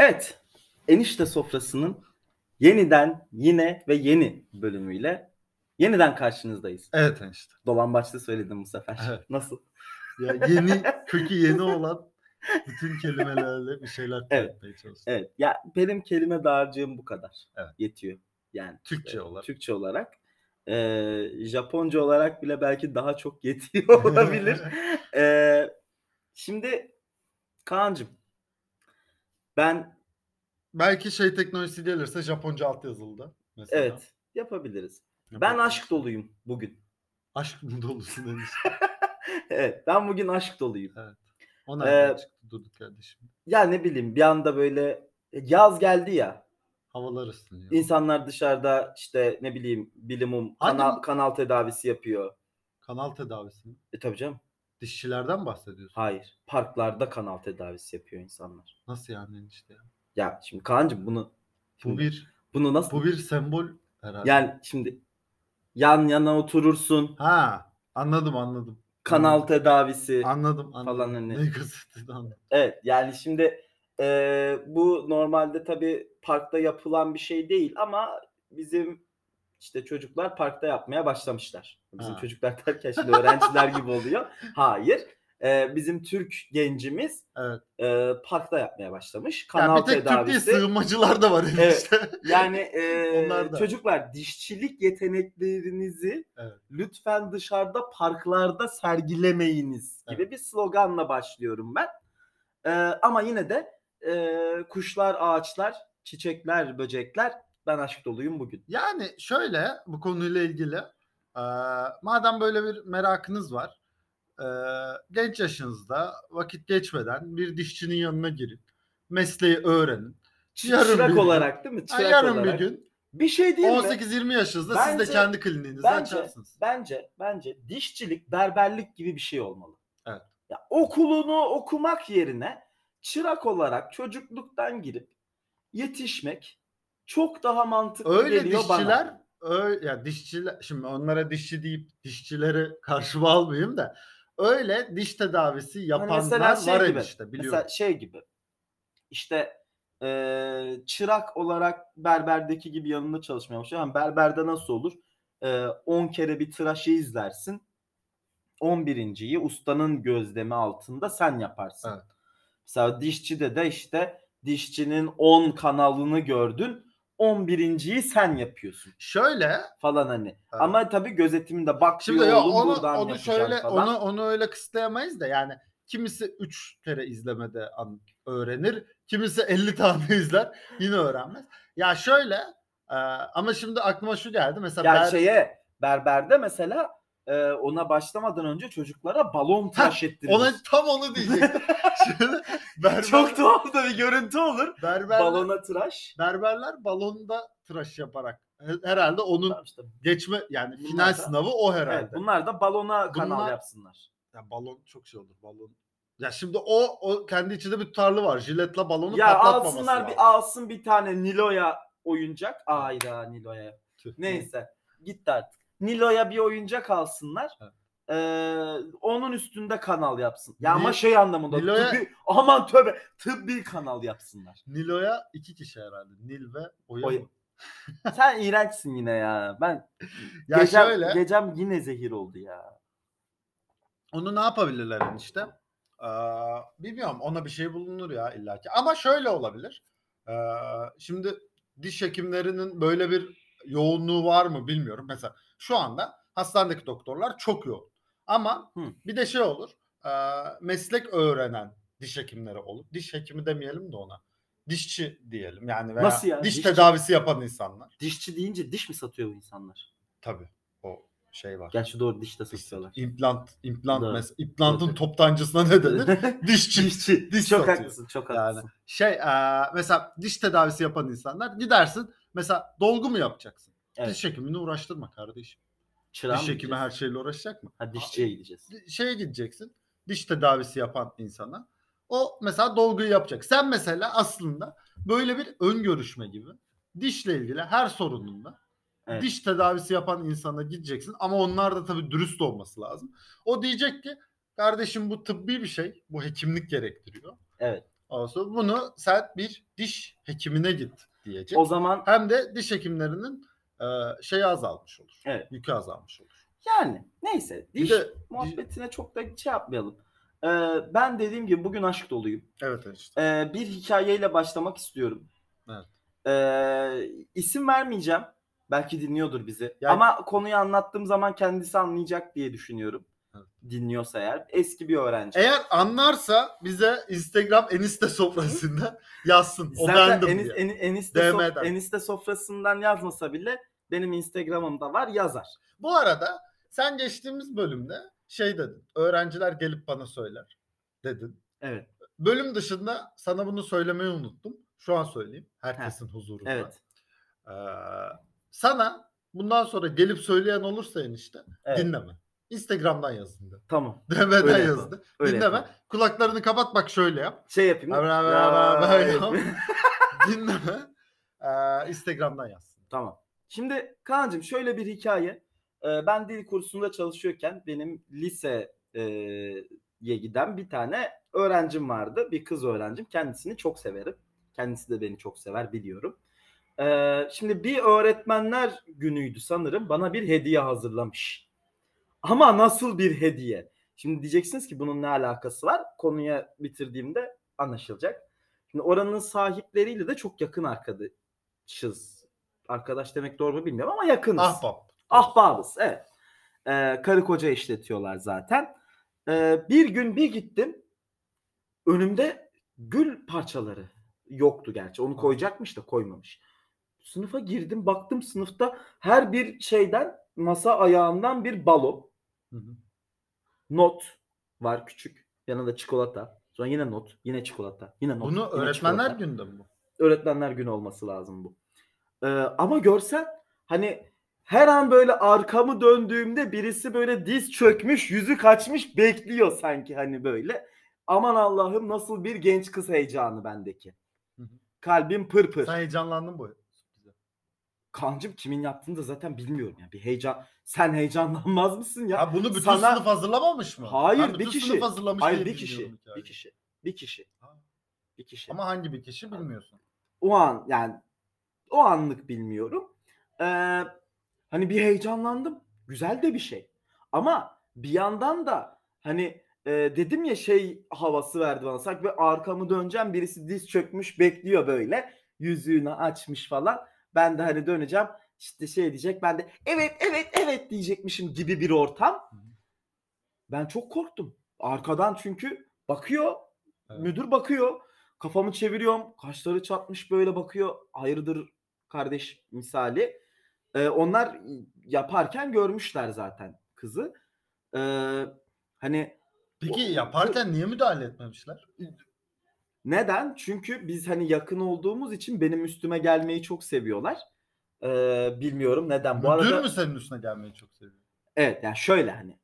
Evet. Enişte sofrasının yeniden yine ve yeni bölümüyle yeniden karşınızdayız. Evet işte. Dolan başta söyledim bu sefer. Evet. Nasıl? Ya yeni kökü yeni olan bütün kelimelerle bir şeyler Evet. etmeye çalıştım. Evet. Ya benim kelime dağarcığım bu kadar. Evet. Yetiyor. Yani Türkçe e, olarak. Türkçe olarak. Ee, Japonca olarak bile belki daha çok yetiyor olabilir. Ee, şimdi Kaan'cığım ben Belki şey teknolojisi gelirse Japonca altyazılıda. Mesela. evet yapabiliriz. Ben Yapabiliriz. aşk doluyum bugün. Aşk mı dolusun demiş. Evet ben bugün aşk doluyum. O nereden Ee, çıktı durduk kardeşim? Ya ne bileyim bir anda böyle yaz geldi ya. Havalar ısınıyor. İnsanlar dışarıda işte ne bileyim bilimum kanal, kanal tedavisi yapıyor. Kanal tedavisi mi? E tabii canım. Dişçilerden bahsediyorsun. Hayır. Parklarda kanal tedavisi yapıyor insanlar. Nasıl yani enişte ya? Ya şimdi Kaan'cığım bunu Bu şimdi bir bunu nasıl bu bir sembol herhalde. yani şimdi yan yana oturursun. Ha anladım anladım. Kanal Anladım. tedavisi. Anladım anladım. Falan hani. Ne kastettiğini anladım. Evet yani şimdi e, bu normalde tabii parkta yapılan bir şey değil ama bizim işte çocuklar parkta yapmaya başlamışlar. Bizim Ha. çocuklar derken şimdi öğrenciler gibi oluyor. Hayır. E, bizim Türk gencimiz Evet. e, parkta yapmaya başlamış. Kanal bir tek Türk değil tedavisi. sığınmacılar da var Evet. enişte. Yani e, Onlar da. çocuklar dişçilik yeteneklerinizi Evet. lütfen dışarıda parklarda sergilemeyiniz gibi Evet. bir sloganla başlıyorum ben. E, ama yine de e, kuşlar, ağaçlar, çiçekler, böcekler ben aşk doluyum bugün. Yani şöyle bu konuyla ilgili e, madem böyle bir merakınız var e, genç yaşınızda vakit geçmeden bir dişçinin yanına girin. Mesleği öğrenin. Yarın Çırak bir gün- olarak değil mi? Çırak yarın olarak. bir gün Bir şey değil mi? 18-20 yaşınızda siz Bence- de kendi kliniğinizi bence- açarsınız. Bence bence dişçilik, berberlik gibi bir şey olmalı. Evet. Ya okulunu okumak yerine çırak olarak çocukluktan girip yetişmek çok daha mantıklı Öyle geliyor dişçiler bana. öyle ya dişçiler şimdi onlara dişçi deyip dişçileri karşıma almayayım da öyle diş tedavisi Hani yapanlar mesela şey var gibi. işte biliyorum. Mesela şey gibi. İşte eee, çırak olarak berberdeki gibi yanında çalışmaya başlıyor. Yani berberde nasıl olur? Eee, 10 kere bir tıraşı izlersin. 11.yi ustanın gözlemi altında sen yaparsın. Evet. Mesela dişçide de işte dişçinin 10 kanalını gördün. 11.yi sen yapıyorsun Şöyle falan hani. Ama tabii gözetiminde bak Şimdi ya onu, buradan onu şöyle falan. onu onu öyle kısıtlayamayız da yani kimisi 3 kere izlemede öğrenir, kimisi 50 tane izler yine öğrenmez. Ya şöyle e, ama şimdi aklıma şu geldi mesela Ya ben- şeye berberde mesela e, ona başlamadan önce çocuklara balon tıraş ettirir. ona tam onu diyecektim. Berber, Çok tuhaf da bir görüntü olur. berberler, Balona tıraş. berberler balonda tıraş yaparak Her- herhalde onun Tamam işte. geçme yani Bunlar final da- sınavı o herhalde. Evet, bunlar da balona kanal Bunlar- yapsınlar. Ya balon çok şey olur balon. Ya şimdi o o kendi içinde bir tutarlı var. Jiletle balonu Ya patlatmaması alsınlar lazım. bir alsın bir tane Nilo'ya oyuncak. Ayda Nilo'ya. Tüh. Neyse gitti artık. Nilo'ya bir oyuncak alsınlar. Evet. Ee, onun üstünde kanal yapsın. Ya ama şey anlamında Nilo'ya- tıbbi, aman tövbe tıbbi kanal yapsınlar. Nilo'ya iki kişi herhalde. Nil ve Oya. Oya. Sen iğrençsin yine ya. Ben Ya gecem, şöyle gecem yine zehir oldu ya. onu ne yapabilirler enişte? Ee, bilmiyorum ona bir şey bulunur ya illaki. Ama şöyle olabilir. Ee, şimdi diş hekimlerinin böyle bir yoğunluğu var mı bilmiyorum. Mesela şu anda hastanedeki doktorlar çok yoğun. Ama Hı. bir de şey olur. ee, meslek öğrenen diş hekimleri olur. Diş hekimi demeyelim de ona. Dişçi diyelim yani veya Nasıl ya? diş Dişçi? tedavisi yapan insanlar. Dişçi deyince diş mi satıyor bu insanlar? Tabii o şey var. Gerçi doğru diş de satıyorlar. İmplant, implant Doğru. mes- implantın Evet. toptancısına ne denir? Dişçi. Dişçi. Diş çok satıyor. haklısın, çok Yani haklısın. şey eee, mesela diş tedavisi yapan insanlar gidersin mesela dolgu mu yapacaksın? Evet. Diş hekimini uğraştırma kardeşim. Çırağa diş hekimi gideceğiz? her şeyle uğraşacak mı? Ha dişçiye gideceğiz. Di- Şeye gideceksin. Diş tedavisi yapan insana. O mesela dolguyu yapacak. Sen mesela aslında böyle bir ön görüşme gibi dişle ilgili her sorununda Evet. diş tedavisi yapan insana gideceksin ama onlar da tabii dürüst olması lazım. O diyecek ki kardeşim bu tıbbi bir şey. Bu hekimlik gerektiriyor. Evet. Olsun. Bunu sen bir diş hekimine git diyecek. O zaman Hem de diş hekimlerinin e, şeyi azalmış olur. Evet. Yükü azalmış olur. yani neyse diş de muhabbetine çok da şey yapmayalım. Ee, ben dediğim gibi bugün aşk doluyum. evet işte. Ee, bir hikayeyle başlamak istiyorum. Evet. Ee, isim vermeyeceğim. Belki dinliyordur bizi. Yani- Ama konuyu anlattığım zaman kendisi anlayacak diye düşünüyorum. Evet. Dinliyorsa eğer. Eski bir öğrenci. Eğer anlarsa bize Instagram eniste sofrasında yazsın. O Zaten bendim diye. en, eniste, sof- DM'den. eniste sofrasından yazmasa bile benim Instagram'ımda var yazar. Bu arada sen geçtiğimiz bölümde şey dedin. Öğrenciler gelip bana söyler dedin. Evet. Bölüm dışında sana bunu söylemeyi unuttum. Şu an söyleyeyim. Herkesin huzurunda. Evet. Ee, sana bundan sonra gelip söyleyen olursa enişte Evet. dinleme. Instagram'dan yazın de. Tamam. DM'den Öyle de. Öyle Dinleme. yapalım. Kulaklarını kapat bak şöyle yap. Şey yapayım. Yap. Dinleme. Ee, Instagram'dan yazsın. Tamam. Şimdi Kaan'cığım şöyle bir hikaye. Ee, ben dil kursunda çalışıyorken benim liseye giden bir tane öğrencim vardı. Bir kız öğrencim. Kendisini çok severim. Kendisi de beni çok sever biliyorum. Ee, şimdi bir öğretmenler günüydü sanırım. Bana bir hediye hazırlamış. Ama nasıl bir hediye? Şimdi diyeceksiniz ki bunun ne alakası var? Konuya bitirdiğimde anlaşılacak. Şimdi oranın sahipleriyle de çok yakın arkadaşız. Arkadaş demek doğru mu bilmiyorum ama yakınız. Ahbap. Ahbabız evet. Ee, karı koca işletiyorlar zaten. Ee, bir gün bir gittim. Önümde gül parçaları yoktu gerçi. Onu koyacakmış da koymamış. Sınıfa girdim baktım sınıfta her bir şeyden masa ayağından bir balon. Hı hı. Not var küçük. Yanında çikolata. Sonra yine not. Yine çikolata. Yine not. Bunu yine öğretmenler çikolata. günde mi bu? Öğretmenler günü olması lazım bu. Ee, ama görsen hani her an böyle arkamı döndüğümde birisi böyle diz çökmüş, yüzü kaçmış bekliyor sanki hani böyle. Aman Allah'ım nasıl bir genç kız heyecanı bendeki. Hı hı. Kalbim pırpır. Sen heyecanlandın bu. Kancım kimin yaptığını da zaten bilmiyorum ya. Bir heyecan. Sen heyecanlanmaz mısın ya? Ha bunu bütün Sana- sınıf hazırlamamış mı? Hayır, Ben bir kişi. sınıf hazırlamış Hayır bir kişi. Bir kişi. Bir kişi. Ha. Bir kişi. Ama hangi bir kişi bilmiyorsun. o an yani o anlık bilmiyorum. Ee, hani bir heyecanlandım. Güzel de bir şey. Ama bir yandan da hani e, dedim ya şey havası verdi bana. Sanki böyle arkamı döneceğim birisi diz çökmüş bekliyor böyle. Yüzüğünü açmış falan. Ben de hani döneceğim işte şey diyecek. Ben de evet evet evet diyecekmişim gibi bir ortam. Ben çok korktum. Arkadan çünkü bakıyor. Evet. Müdür bakıyor. Kafamı çeviriyorum. Kaşları çatmış böyle bakıyor. Hayırdır kardeş misali. Ee, onlar yaparken görmüşler zaten kızı. Ee, hani Peki yaparken niye müdahale etmemişler? neden? Çünkü biz hani yakın olduğumuz için benim üstüme gelmeyi çok seviyorlar. Ee, bilmiyorum neden. Bu Müdür arada mü senin üstüne gelmeyi çok seviyor? Evet yani şöyle hani.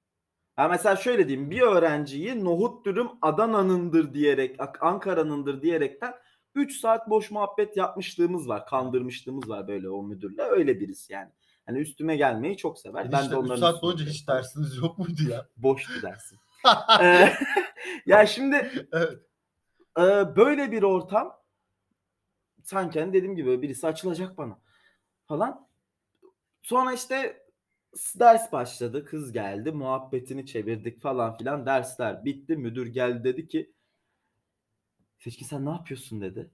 Ha mesela şöyle diyeyim bir öğrenciyi nohut dürüm Adana'nındır diyerek Ankara'nındır diyerekten 3 saat boş muhabbet yapmışlığımız var. Kandırmışlığımız var böyle o müdürle. Öyle birisi yani. Hani üstüme gelmeyi çok sever. ben Enişte de üç onların saat üstüne boyunca hiç dersiniz yok muydu ya? Boştu dersin. Ee, ya şimdi evet. Ee, böyle bir ortam sanki hani dediğim gibi birisi açılacak bana falan. Sonra işte ders başladı. Kız geldi. Muhabbetini çevirdik falan filan. Dersler bitti. Müdür geldi dedi ki Seçkin sen ne yapıyorsun dedi.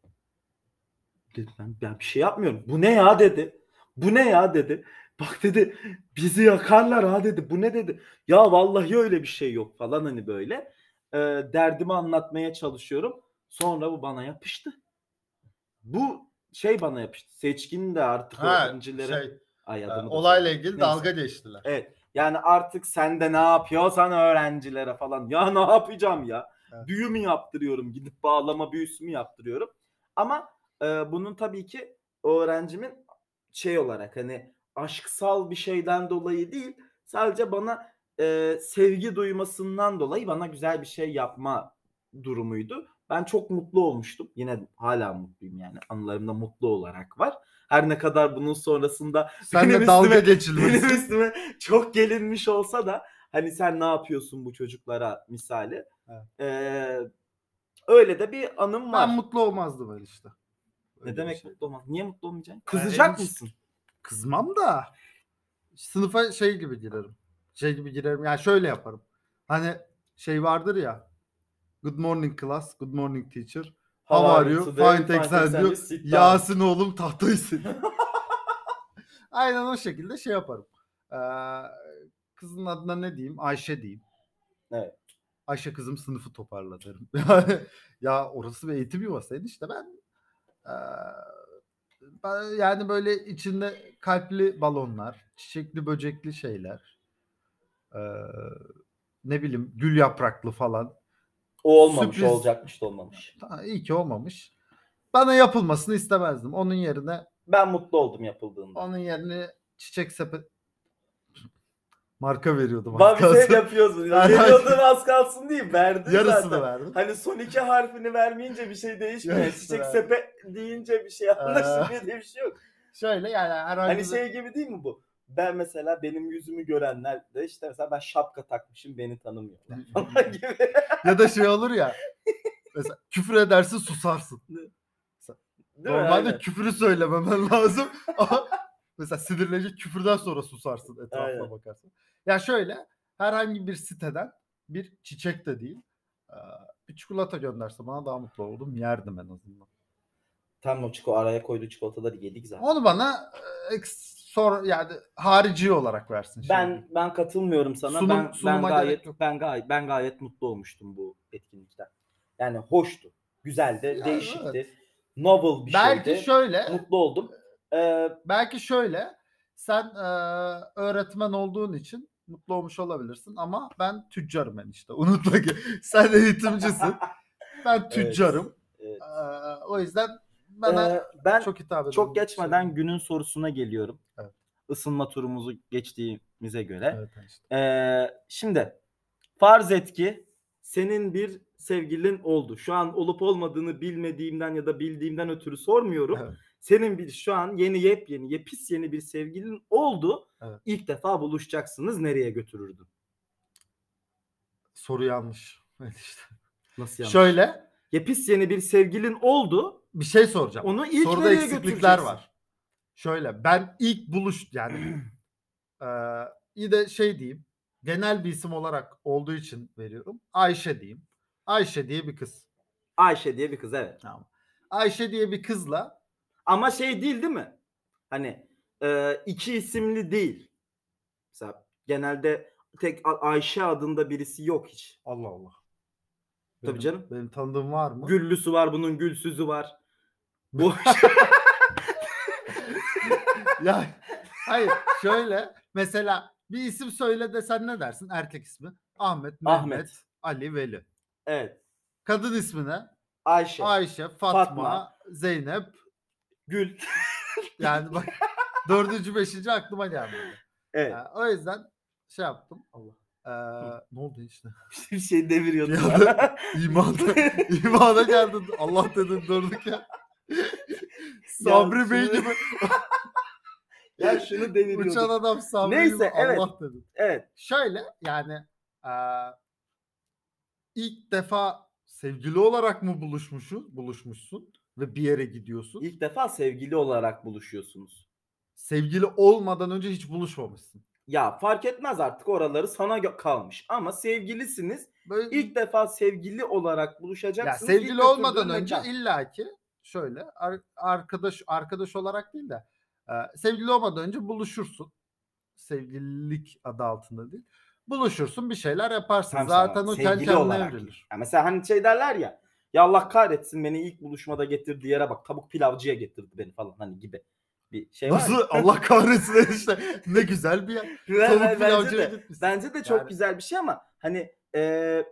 Dedim ben, ben bir şey yapmıyorum. Bu ne ya dedi. Bu ne ya dedi. Bak dedi bizi yakarlar ha dedi. Bu ne dedi. Ya vallahi öyle bir şey yok falan hani böyle. Ee, derdimi anlatmaya çalışıyorum. Sonra bu bana yapıştı. Bu şey bana yapıştı. Seçkin de artık Ha, öğrencilere şey, Ay, e, adını da olayla söyleyeyim. ilgili Neyse. dalga geçtiler. Evet. Yani artık sen de ne yapıyorsan öğrencilere falan. Ya ne yapacağım ya? Büyü mü yaptırıyorum? Gidip bağlama büyüsü mü yaptırıyorum? Ama e, bunun tabii ki öğrencimin şey olarak hani aşksal bir şeyden dolayı değil. Sadece bana e, sevgi duymasından dolayı bana güzel bir şey yapma durumuydu. Ben çok mutlu olmuştum. Yine hala mutluyum yani. Anılarımda mutlu olarak var. Her ne kadar bunun sonrasında Sen de dalga geçilmesin. benim üstüme çok gelinmiş olsa da hani sen ne yapıyorsun bu çocuklara misali. Evet. Ee, Öyle de bir anım var. Ben mutlu olmazdım öyle işte. Öyle ne demek şey. mutlu olmaz? Niye mutlu olmayacaksın? Yani Kızacak hiç- mısın? Kızmam da sınıfa şey gibi girerim. Şey gibi girerim. Yani şöyle yaparım. Hani şey vardır ya. Good morning class, good morning teacher. How are you? Fine thanks and you. Yasin oğlum tahtayı sil. Aynen o şekilde şey yaparım. Ee, kızın adına ne diyeyim? Ayşe diyeyim. Evet. Ayşe kızım sınıfı toparla derim. Yani ya orası bir eğitim yuvasıydı işte ben ee, ben yani böyle içinde kalpli balonlar, çiçekli böcekli şeyler, ee, ne bileyim gül yapraklı falan. O olmamış, Sürpriz. olacakmış da olmamış. Ha, iyi ki olmamış. Bana yapılmasını istemezdim. Onun yerine Ben mutlu oldum yapıldığında. Onun yerine çiçek sepet marka veriyordum. Bak bir şey yapıyorsun. Ya. Veriyordun az kalsın değil. Verdin Yarısını zaten. verdim. Hani son iki harfini vermeyince bir şey değişmiyor. Yarısını Çiçek verdim. sepet deyince bir şey anlaşılmıyor diye bir şey yok. Şöyle yani herhangi Hani şey gibi değil mi bu? Ben mesela benim yüzümü görenler de işte mesela ben şapka takmışım beni tanımıyorlar falan gibi. ya da şey olur ya. mesela küfür edersin susarsın. Değil mi? Normalde Aynen. küfürü söylememen lazım. Ama mesela sinirlenecek küfürden sonra susarsın etrafına Aynen. bakarsın. Ya şöyle herhangi bir siteden bir çiçek de değil bir çikolata gönderse bana daha mutlu oldum. Yerdim en azından. Tam o çiko araya koyduğu çikolataları yedik zaten. Onu bana e, sor yani harici olarak versin. şimdi. Ben ben katılmıyorum sana. Sunum- ben ben gayet yok. ben gayet ben gayet mutlu olmuştum bu etkinlikten. Yani hoştu. Güzeldi, Ya, değişikti. evet. Novel bir belki şeydi. şöyle Mutlu oldum. Ee, belki şöyle sen e, öğretmen olduğun için mutlu olmuş olabilirsin ama ben tüccarım ben işte. Unutma ki sen eğitimcisin. Ben tüccarım. evet. E, o yüzden bana Ee, ben çok hitap eden çok geçmeden şey. günün sorusuna geliyorum. Evet. Isınma turumuzu geçtiğimize göre. Evet, işte. Ee, şimdi farz et ki senin bir sevgilin oldu. Şu an olup olmadığını bilmediğimden ya da bildiğimden ötürü sormuyorum. Evet. Senin bir şu an yeni yepyeni, yepis yeni bir sevgilin oldu. Evet. İlk defa buluşacaksınız. Nereye götürürdün? Soru yanlış. Evet işte. Nasıl yani? Şöyle Yepis yeni bir sevgilin oldu. bir şey soracağım. Onu ilk Soruda nereye eksiklikler var. Şöyle ben ilk buluş yani eee iyi de şey diyeyim. Genel bir isim olarak olduğu için veriyorum. Ayşe diyeyim. Ayşe diye bir kız. Ayşe diye bir kız evet. Tamam. Ayşe diye bir kızla Ama şey değil değil mi? Hani e, iki isimli değil. Mesela genelde tek Ayşe adında birisi yok hiç. Allah Allah. Tabii Benim- canım. Benim tanıdığım var mı? Güllüsü var bunun, gülsüzü var. Bu ya hayır şöyle mesela bir isim söyle desen ne dersin? Erkek ismi. Ahmet, Mehmet, Ahmet. Ali, Veli. evet. Kadın ismi ne? Ayşe, Ayşe, Fatma, Fatma. Zeynep. Gül. Yani bak dördüncü, beşinci aklıma gelmedi. Evet. Yani o yüzden şey yaptım. Allah. Ee, ne oldu işte? Bir şey deviriyordu. Bir anda İmana, imana geldin. Allah dedin durduk ya. Sabri Bey şunu- gibi. ya şunu deviriyordu. Uçan adam Sabri Neyse, gibi evet. Allah dedin. Evet. Şöyle yani eee, ilk defa sevgili olarak mı buluşmuşsun, buluşmuşsun ve bir yere gidiyorsun? İlk defa sevgili olarak buluşuyorsunuz. Sevgili olmadan önce hiç buluşmamışsın. Ya fark etmez artık oraları sana kalmış. Ama sevgilisiniz. Böyle İlk defa sevgili olarak ya buluşacaksınız. sevgili İlk olmadan önce mekan. illaki şöyle ar- arkadaş arkadaş olarak değil de eee, sevgili olmadan önce buluşursun. Sevgililik adı altında değil. Buluşursun bir şeyler yaparsın. Tamam, Zaten tamam. o kendi Sevgili kendine evrilir. Ya mesela hani şey derler ya. Ya Allah kahretsin beni ilk buluşmada getirdiği yere bak. Tavuk pilavcıya getirdi beni falan hani gibi bir şey var. Nasıl Allah kahretsin işte ne güzel bir yer. Ben- Tavuk ben- bence de, gitmişsin. bence de çok Yani- güzel bir şey ama hani e,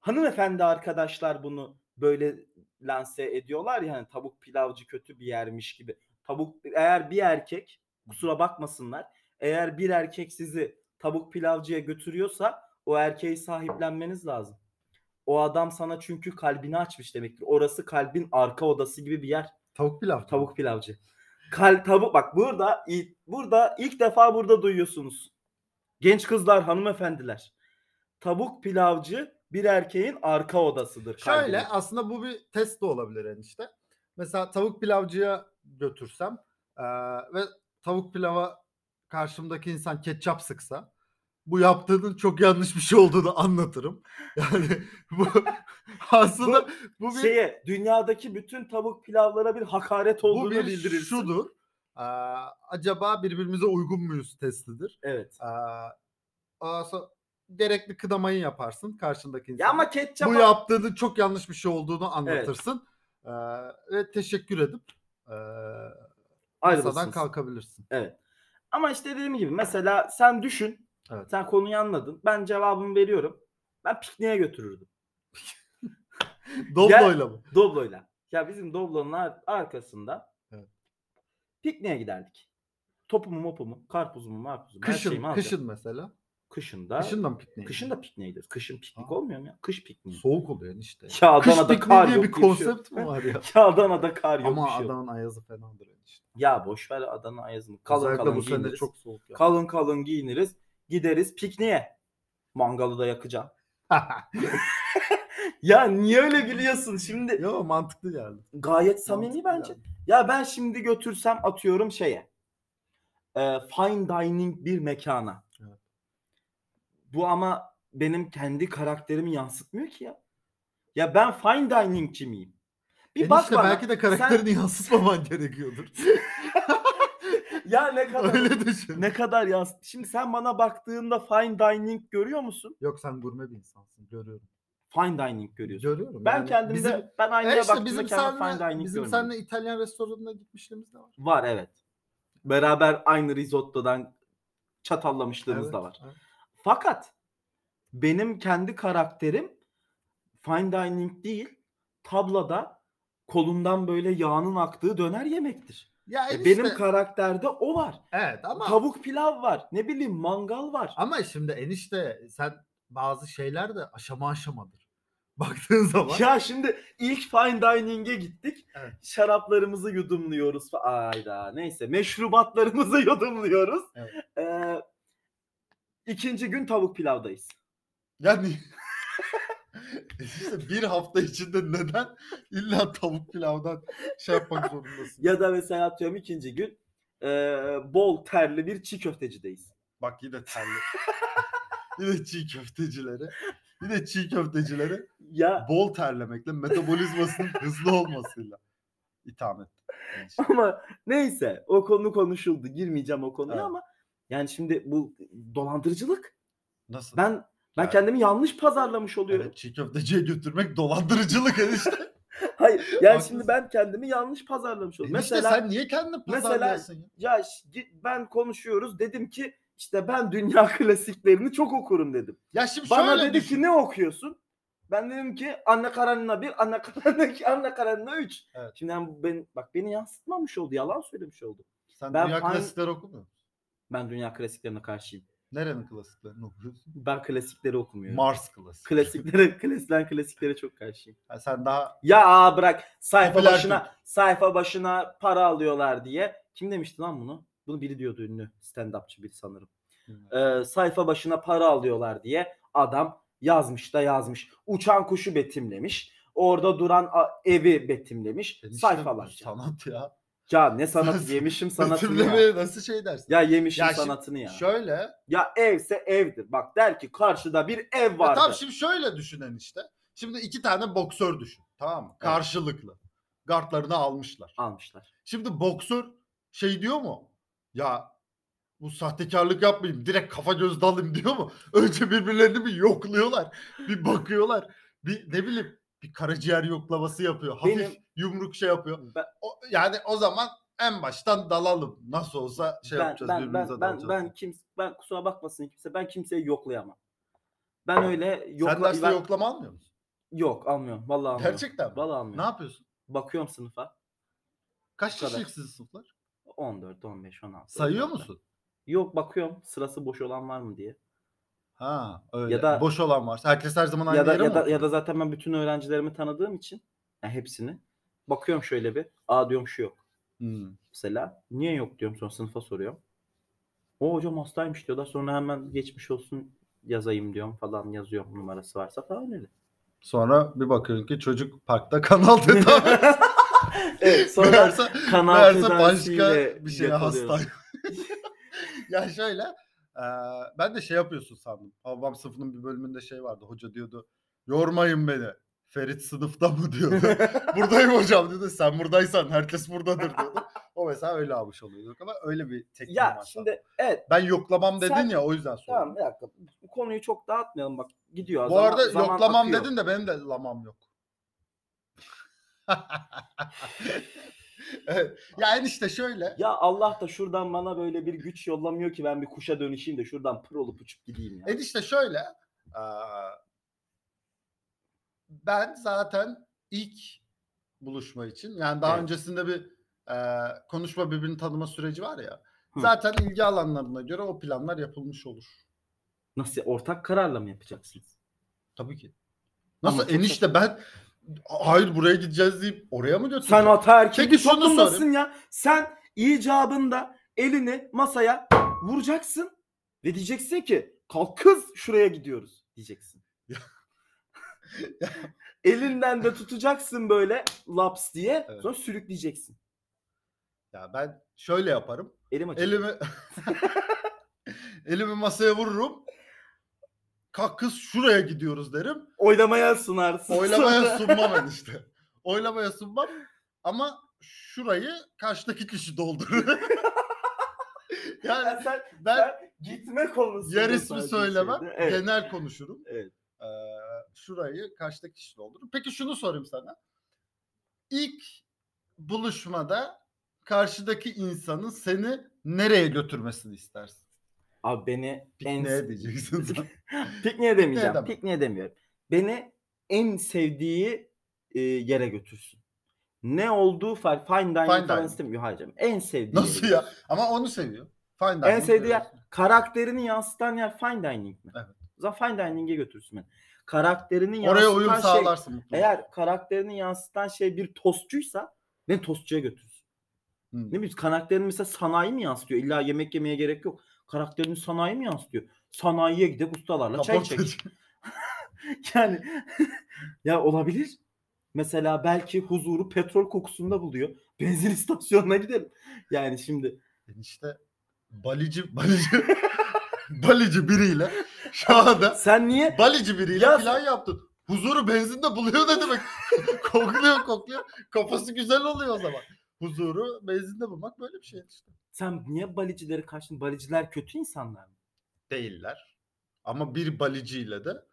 hanımefendi arkadaşlar bunu böyle lanse ediyorlar ya hani tavuk pilavcı kötü bir yermiş gibi. Tavuk eğer bir erkek kusura bakmasınlar eğer bir erkek sizi tavuk pilavcıya götürüyorsa o erkeği sahiplenmeniz lazım. O adam sana çünkü kalbini açmış demektir. Orası kalbin arka odası gibi bir yer. Tavuk pilav. Tavuk pilavcı. Kal tavuk bak burada burada ilk defa burada duyuyorsunuz. Genç kızlar, hanımefendiler. Tavuk pilavcı bir erkeğin arka odasıdır. Şöyle kalbinin. aslında bu bir test de olabilir enişte. Mesela tavuk pilavcıya götürsem eee, ve tavuk pilava karşımdaki insan ketçap sıksa bu yaptığının çok yanlış bir şey olduğunu anlatırım. Yani bu aslında bu, bir Şeye dünyadaki bütün tavuk pilavlara bir hakaret bu olduğunu bir bildirirsin. şudur. Eee, acaba birbirimize uygun muyuz testidir. Evet. Sonra gerekli kıdamayı yaparsın karşındaki insana. Ya ama ketçap bu yaptığının çok yanlış bir şey olduğunu anlatırsın. Ee, ve teşekkür edip e, masadan kalkabilirsin. Evet. Ama işte dediğim gibi mesela sen düşün. Evet. Sen konuyu anladın. Ben cevabımı veriyorum. Ben pikniğe götürürdüm. Doblo'yla mı? Doblo'yla. Ya bizim Doblo'nun ar- arkasında Evet. pikniğe giderdik. Topumu mopumu, karpuzumu marpuzumu her Kışın, şeyimi alacağım. kışın mesela. Kışında. Kışın da mı pikniğe? Kışın da pikniğe gideriz. Kışın piknik Aa. olmuyor mu ya? Kış pikniği. Soğuk oluyor işte. Ya Kış Adana'da pikniği kar diye yok bir konsept mi var ya? Ya Adana'da kar yok Ama şey yok. Ayazı fenadır işte. Ya boş ver Adana ayazını. Kalın Özellikle kalın bu sene giyiniriz. çok soğuk ya. Kalın kalın giyiniriz. Gideriz pikniğe. Mangalı da yakacağım. Ya niye öyle gülüyorsun şimdi? Yo mantıklı geldi. Gayet samimi Mantıklı bence. geldi. Ya ben şimdi götürsem atıyorum şeye. e, fine dining bir mekana. Evet. Bu ama benim kendi karakterimi yansıtmıyor ki ya. Ya ben fine diningçi miyim? Bir bak Enişte bana. belki de karakterini yansıtmaman gerekiyordur. Ya ne kadar Öyle düşün. ne kadar yansıt. Şimdi sen bana baktığında fine dining görüyor musun? Yok sen gurme bir insansın görüyorum. Fine dining görüyorsun. Görüyorum. Ben Yani kendimde bizim, ben E aynaya işte baktığımda bizim kendime fine seninle, dining bizim görmüyorum. seninle İtalyan restoranına gitmişliğimiz de var. Var evet. Beraber aynı risottodan çatallamışlığımız Evet, da var. evet. Fakat benim kendi karakterim fine dining değil, tablada kolundan böyle yağının aktığı döner yemektir. Ya E, enişte- Benim karakterde o var. evet ama Tavuk pilav var. Ne bileyim mangal var. ama şimdi enişte sen bazı şeyler de aşama aşamadır. Baktığın zaman Ya şimdi ilk fine dining'e gittik. Evet. Şaraplarımızı yudumluyoruz. Ayda neyse meşrubatlarımızı yudumluyoruz. Evet. Ee, ikinci gün tavuk pilavdayız. yani işte bir hafta içinde neden illa tavuk pilavdan şey yapmak zorundasın? Ya da mesela atıyorum ikinci gün ee, bol terli bir çiğ köftecideyiz. Bak yine terli. yine çiğ köftecileri. Yine çiğ köftecileri Ya bol terlemekle metabolizmasının hızlı olmasıyla itham et. ama neyse o konu konuşuldu. Girmeyeceğim o konuya Evet. ama yani şimdi bu dolandırıcılık. Nasıl? Ben ben Evet. kendimi yanlış pazarlamış oluyorum. Evet çiğ köfteciye götürmek dolandırıcılık enişte. Hayır yani Haklısın. şimdi ben kendimi yanlış pazarlamış oluyorum. Enişte Mesela sen niye kendini mesela- pazarlıyorsun ya? ya gi- ben konuşuyoruz dedim ki işte ben dünya klasiklerini çok okurum dedim. Ya şimdi Bana şöyle dedi düşün. ki ne okuyorsun? Ben dedim ki Anne Karenina 1, Anne Karenina 2, Anne Karenina 3. Evet. Şimdi yani ben, bak beni yansıtmamış oldu. Yalan söylemiş oldu. Sen Ben dünya fan- klasikleri okumuyor musun? Ben dünya klasiklerine karşıyım. Nerenin klasiklerini okuyorsun? Ben klasikleri okumuyorum. Mars klasik. Klasiklere, klas, ben klasiklere çok karşıyım. Ha, sen daha Ya aa, bırak sayfa Popüler başına sayfa başına para alıyorlar diye. Kim demişti lan bunu? Bunu biri diyordu ünlü stand-upçı biri sanırım. Ee, sayfa başına para alıyorlar diye adam yazmış da yazmış. Uçan kuşu betimlemiş. Orada duran a- evi betimlemiş. Enişte bu Sayfalarca. Sanat ya. Ya ne sanatı yemişim sanatını ya. Betimlemeye nasıl şey dersin? Ya yemişim Ya şimdi sanatını ya. Şöyle. Ya evse evdir. Bak der ki karşıda bir ev vardı. tamam şimdi şöyle düşünen işte. Şimdi iki tane boksör düşün. Tamam mı? Karşılıklı. Gardlarını almışlar. Almışlar. Şimdi boksör şey diyor mu? Ya bu sahtekarlık yapmayayım. Direkt kafa göz dalayım diyor mu? Önce birbirlerini bir yokluyorlar. Bir bakıyorlar. Bir ne bileyim bir karaciğer yoklaması yapıyor. Hafif Benim- yumruk şey yapıyor. Ben, O, yani o zaman en baştan dalalım. Nasıl olsa şey ben, yapacağız ben, birbirimize ben, ben, ben, kimse, ben kusura bakmasın kimse ben kimseyi yoklayamam. Ben öyle yokla, Sen derste ben- yoklama almıyor musun? Yok almıyorum. Vallahi almıyorum. Gerçekten mi? Vallahi Ne almıyorum. yapıyorsun? Bakıyorum sınıfa. Kaç kişilik sizin sınıflar? 14, 15, 16. Sayıyor oralarda. musun? Yok bakıyorum sırası boş olan var mı diye. Ha öyle. Ya da- Boş olan varsa. Herkes her zaman aynı Ya da yere ya mi da, ya da zaten ben bütün öğrencilerimi tanıdığım için yani hepsini bakıyorum şöyle bir. Aa diyorum şu yok. Hmm. Mesela niye yok diyorum sonra sınıfa soruyorum. O hocam hastaymış diyorlar. Sonra hemen geçmiş olsun yazayım diyorum falan yazıyorum numarası varsa falan öyle. Sonra bir bakıyorsun ki çocuk parkta kanal tedavi. Evet sonra meğerse, kanal meğerse başka bir şeye hasta. ya şöyle ben de şey yapıyorsun sandım. Babam sınıfının bir bölümünde şey vardı. Hoca diyordu yormayın beni. Ferit sınıfta mı diyordu. Buradayım hocam dedi. Sen buradaysan herkes buradadır diyordu. O mesela öyle almış oluyorduk ama öyle bir teknik Ya var şimdi evet Ben yoklamam dedin Sen- ya o yüzden sordum. tamam bir dakika. Bu konuyu çok dağıtmayalım bak gidiyor. Bu Zaman- arada zaman yoklamam akıyor. dedin de benim de lamam yok. evet. Yani işte şöyle. Ya Allah da şuradan bana böyle bir güç yollamıyor ki ben bir kuşa dönüşeyim de şuradan pır olup uçup gideyim ya. Enişte şöyle. eee, Ben zaten ilk buluşma için yani daha Evet. öncesinde bir eee, konuşma birbirini tanıma süreci var ya. Hı. Zaten ilgi alanlarına göre o planlar yapılmış olur. Nasıl ortak kararla mı yapacaksınız? Tabii ki. Nasıl Ama enişte ben hayır buraya gideceğiz deyip oraya mı Sen götüreceğim? ataerkil toplumdasın ya. Sen icabında elini masaya vuracaksın ve diyeceksin ki kalk kız şuraya gidiyoruz diyeceksin. Elinden de tutacaksın böyle laps diye Evet. sonra sürükleyeceksin. Ya ben şöyle yaparım. Elim açık. Elimi elimi masaya vururum. Kalk kız şuraya gidiyoruz derim. Oylamaya sunarsın. Oylamaya sunmam ben işte. Oylamaya sunmam ama şurayı karşıdaki kişi doldurur. Yani yani sen, ben sen gitme konusunda yer ismi söylemem. Evet. Genel konuşurum. evet. Ee, şurayı karşıdaki kişi doldurur. Peki şunu sorayım sana. İlk buluşmada karşıdaki insanın seni nereye götürmesini istersin? Abi beni en Ne diyeceksin pikniğe demeyeceğim. demem. Pikniğe demiyorum. Beni en sevdiği e, yere götürsün. Ne olduğu fark fine dining Fine falan dining. istemiyor. Hayır canım. En sevdiği Nasıl ya? Ama onu seviyor. Fine En dining sevdiği yer karakterini yansıtan yer fine dining mi? Evet. O zaman fine dining'e götürsün beni. Karakterini Oraya yansıtan uyum şey, sağlarsın mutlaka. eğer karakterini yansıtan şey bir tostçuysa beni tostçuya götürsün. Hmm. Ne bileyim karakterini mesela sanayi mi yansıtıyor? İlla yemek yemeye gerek yok. Karakterini sanayi mi yansıtıyor? Sanayiye gidip ustalarla çay çek. Yani ya olabilir. Mesela belki huzuru petrol kokusunda buluyor. Benzin istasyonuna gidelim. Yani şimdi İşte balici balici balici biriyle şu anda sen niye balici biriyle Ya plan yaptın. Huzuru benzinde buluyor ne demek? kokluyor kokluyor. Kafası güzel oluyor o zaman. Huzuru benzinde bulmak böyle bir şey işte. Sen niye balicileri karşın baliciler kötü insanlar mı? Değiller. Ama bir baliciyle de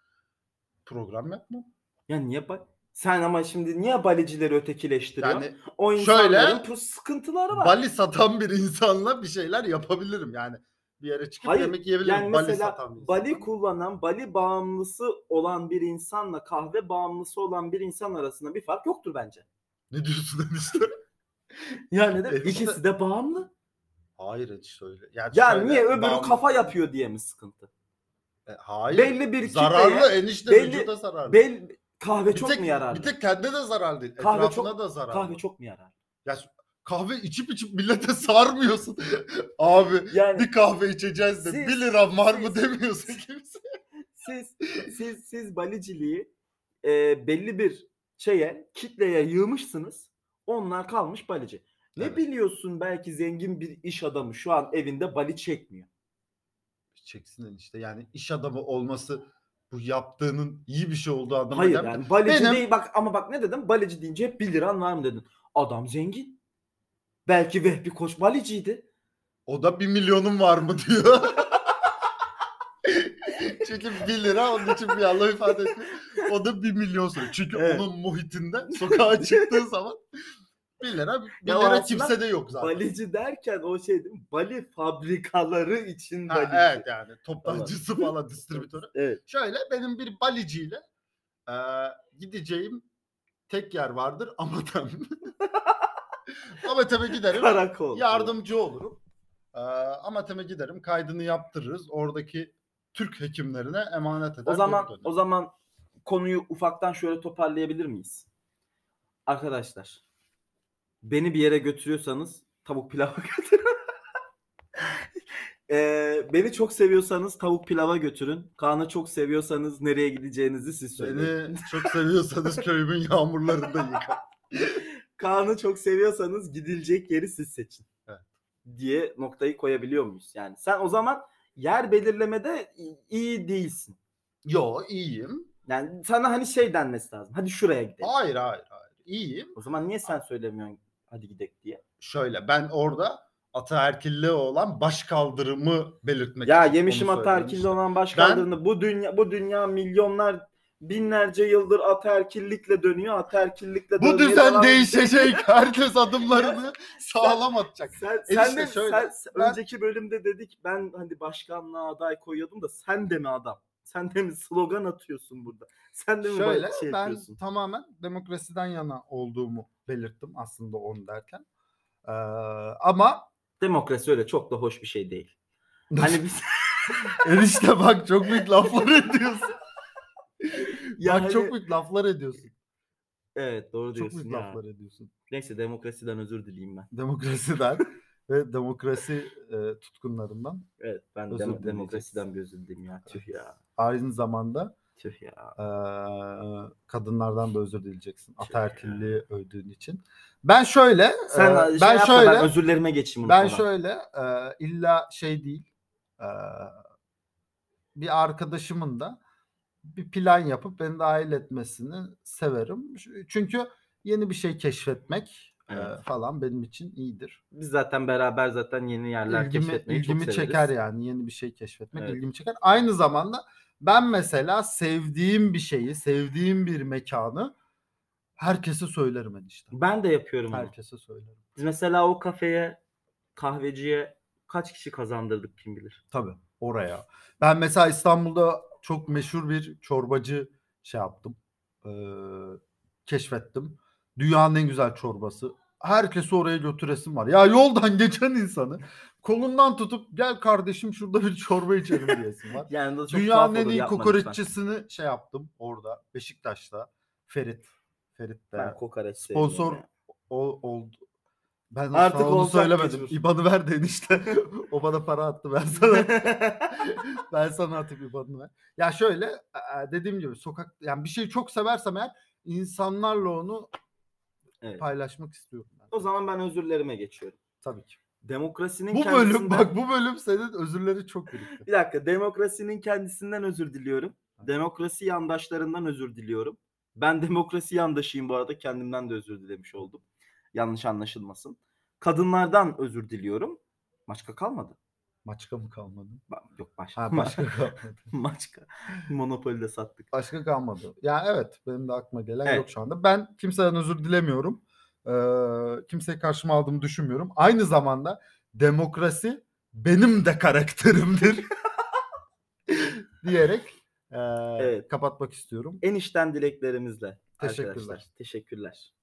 program yapmam. Ya niye ba- sen ama şimdi niye balicileri ötekileştiriyor? Yani o şöyle, insanların bu sıkıntıları var. bali satan bir insanla bir şeyler yapabilirim yani. Bir yere çıkıp Hayır, yemek yiyebilirim. Yani bali mesela satan bir bali kullanan, bali bağımlısı olan bir insanla kahve bağımlısı olan bir insan arasında bir fark yoktur bence. Ne diyorsun işte? Yani de ikisi de bağımlı. Hayır hiç öyle. Yani Ya şöyle, niye öbürü bağımlı- kafa yapıyor diye mi sıkıntı? E, hayır. Belli bir zararlı kitleye, enişte belli- vücuda zararlı. bel, kahve bir çok tek, mu yararlı? Bir tek kendine de zararlı. Kahve Etrafına çok- da zararlı. Kahve çok mu yararlı? Ya kahve içip içip millete sarmıyorsun. Abi Yani bir kahve içeceğiz de Siz- 1 lira var mı siz- demiyorsun kimse. siz siz siz baliciliği e, belli bir şeye, kitleye yığmışsınız. Onlar kalmış balici. Ne Evet. biliyorsun belki zengin bir iş adamı şu an evinde bali çekmiyor. Çeksin işte yani iş adamı olması bu yaptığının iyi bir şey olduğu anlamına Hayır gelmiyor. yani balici Benim- değil bak ama bak ne dedim? Balici deyince hep 1 liran var mı dedin. Adam zengin. Belki Vehbi Koç baliciydi. O da 1 milyonum var mı diyor. Çünkü 1 lira onun için bir anlam ifade etmiyor. O da 1 milyon söylüyor. Çünkü Evet. onun muhitinde sokağa çıktığı zaman 1 lira 1 Ya o lira aslında kimsede yok zaten. Balici derken o şey değil mi? Bali fabrikaları için Ha, balici. evet yani toptancısı falan distribütörü. Evet. Şöyle benim bir baliciyle e, gideceğim tek yer vardır Amatem. Amatem'e giderim. Karakol. Yardımcı olurum. E, Amatem'e giderim. Kaydını yaptırırız. Oradaki Türk hekimlerine emanet eder. O zaman geri dönerim. o zaman konuyu ufaktan şöyle toparlayabilir miyiz? Arkadaşlar beni bir yere götürüyorsanız tavuk pilavı götürün. Ee, beni çok seviyorsanız tavuk pilava götürün. Kaan'ı çok seviyorsanız nereye gideceğinizi siz söyleyin. Beni çok seviyorsanız köyümün yağmurlarında yıka. Kaan'ı çok seviyorsanız gidilecek yeri siz seçin. Evet. Diye noktayı koyabiliyor muyuz? Yani sen o zaman yer belirlemede iyi değilsin. Yo iyiyim. Yani sana hani şey denmesi lazım. Hadi şuraya gidelim. Hayır hayır hayır. İyiyim. O zaman niye sen söylemiyorsun hadi gidelim diye? Şöyle ben orada ataerkilliği olan baş kaldırımı belirtmek Ya yemişim ataerkilli olan Ben- başkaldırını bu dünya bu dünya milyonlar binlerce yıldır ataerkillikle dönüyor. Ataerkillikle Bu düzen değişecek. Herkes adımlarını sağlam atacak. Sen, Enişte sen de şöyle, sen- ben- önceki bölümde dedik ben hani başkanlığa aday koyuyordum da sen de mi adam? Sen de mi slogan atıyorsun burada? Sen de mi Şöyle böyle şey ben yapıyorsun? tamamen demokrasiden yana olduğumu belirttim aslında onu derken. Ee, ama Demokrasi öyle çok da hoş bir şey değil. Hani biz enişte bak çok büyük laflar ediyorsun. Ya bak hani- çok büyük laflar ediyorsun. evet doğru Çok diyorsun büyük ya. laflar ediyorsun. Neyse demokrasiden özür dileyeyim ben. Demokrasiden ve demokrasi e, tutkunlarından. Evet ben Özür dem- demokrasiden bir özür dileyim ya. Tüh ya. Aynı zamanda Tüh ya. e, kadınlardan da özür dileyeceksin. Ataerkilliği övdüğün için. Ben şöyle Sen e, şey ben yapma, şöyle ben özürlerime geçeyim. Ben unutmadan. şöyle e, illa şey değil e, bir arkadaşımın da bir plan yapıp beni dahil etmesini severim. Çünkü yeni bir şey keşfetmek e, Evet. falan benim için iyidir. Biz zaten beraber zaten yeni yerler İlgimi, keşfetmeyi ilgimi çok severiz. çeker yani yeni bir şey keşfetmek Evet. ilgimi çeker. Aynı zamanda ben mesela sevdiğim bir şeyi, sevdiğim bir mekanı herkese söylerim enişte. Ben de yapıyorum onu. Herkese söylerim. Biz mesela o kafeye, kahveciye kaç kişi kazandırdık kim bilir. Tabii oraya. Ben mesela İstanbul'da çok meşhur bir çorbacı şey yaptım. Eee, keşfettim. Dünyanın en güzel çorbası. Herkesi oraya götüresim var. Ya yoldan geçen insanı kolundan tutup gel kardeşim şurada bir çorba içelim diyesim var. Yani da çok Dünyanın en iyi kokoreççisini şey yaptım orada Beşiktaş'ta. Ferit. Ferit de. Ben kokoreç sponsor o, oldu. Ben Artık onu söylemedim. İban'ı ver de enişte. o bana para attı ben sana. ben sana atıp İban'ını ver. Ya şöyle e, dediğim gibi sokak yani bir şeyi çok seversem eğer insanlarla onu Evet. paylaşmak istiyorum ben. O zaman ben özürlerime geçiyorum. Tabii ki. Demokrasinin Bu kendisinden... bölüm bak bu bölüm senin özürleri çok birikti. Bir dakika demokrasinin kendisinden özür diliyorum. Demokrasi yandaşlarından özür diliyorum. Ben demokrasi yandaşıyım bu arada. Kendimden de özür dilemiş oldum. Yanlış anlaşılmasın. Kadınlardan özür diliyorum. Başka kalmadı. Maçka mı kalmadı? Ba- Yok başka. Ha başka kalmadı. Maçka. Monopoly'de sattık. Başka kalmadı. Ya evet benim de aklıma gelen Evet. yok şu anda. Ben kimseden özür dilemiyorum. Ee, kimseyi karşıma aldığımı düşünmüyorum. Aynı zamanda demokrasi benim de karakterimdir diyerek e, Evet. kapatmak istiyorum. En içten dileklerimizle Teşekkürler. arkadaşlar. Teşekkürler.